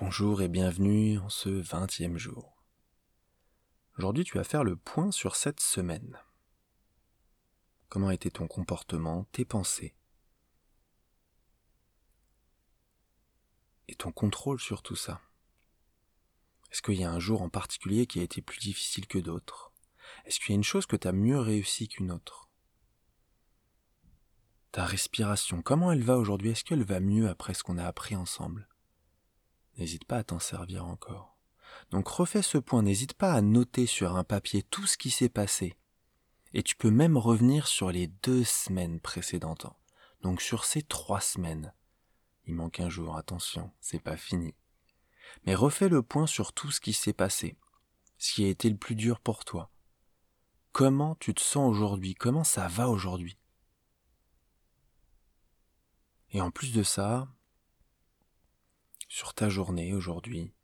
Bonjour et bienvenue en ce vingtième jour. Aujourd'hui tu vas faire le point sur cette semaine. Comment était ton comportement, tes pensées? Et ton contrôle sur tout ça? Est-ce qu'il y a un jour en particulier qui a été plus difficile que d'autres? Est-ce qu'il y a une chose que tu as mieux réussi qu'une autre? Ta respiration, comment elle va aujourd'hui? Est-ce qu'elle va mieux après ce qu'on a appris ensemble? N'hésite pas à t'en servir encore. Donc refais ce point, n'hésite pas à noter sur un papier tout ce qui s'est passé. Et tu peux même revenir sur les deux semaines précédentes. Donc sur ces trois semaines. Il manque un jour, attention, c'est pas fini. Mais refais le point sur tout ce qui s'est passé. Ce qui a été le plus dur pour toi. Comment tu te sens aujourd'hui? Comment ça va aujourd'hui? Et en plus de ça, sur ta journée aujourd'hui?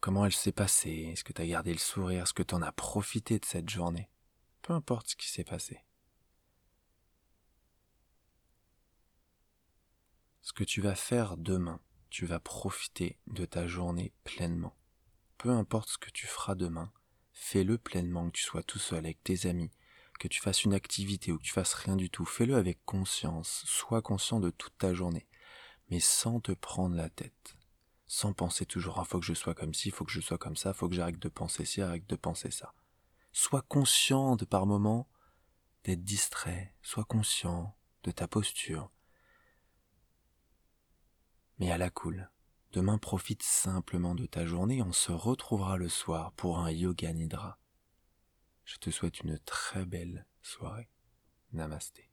comment elle s'est passée? Est-ce que tu as gardé le sourire? Est-ce que tu en as profité de cette journée? Peu importe ce qui s'est passé. Ce que tu vas faire demain, tu vas profiter de ta journée pleinement. Peu importe ce que tu feras demain, fais-le pleinement, que tu sois tout seul avec tes amis, que tu fasses une activité ou que tu fasses rien du tout, fais-le avec conscience, sois conscient de toute ta journée mais sans te prendre la tête, sans penser toujours, ah, faut que je sois comme ci, faut que je sois comme ça, faut que j'arrête de penser ci, arrête de penser ça. Sois conscient de par moment d'être distrait, sois conscient de ta posture. Mais à la cool, demain profite simplement de ta journée, on se retrouvera le soir pour un yoga nidra. Je te souhaite une très belle soirée. Namasté.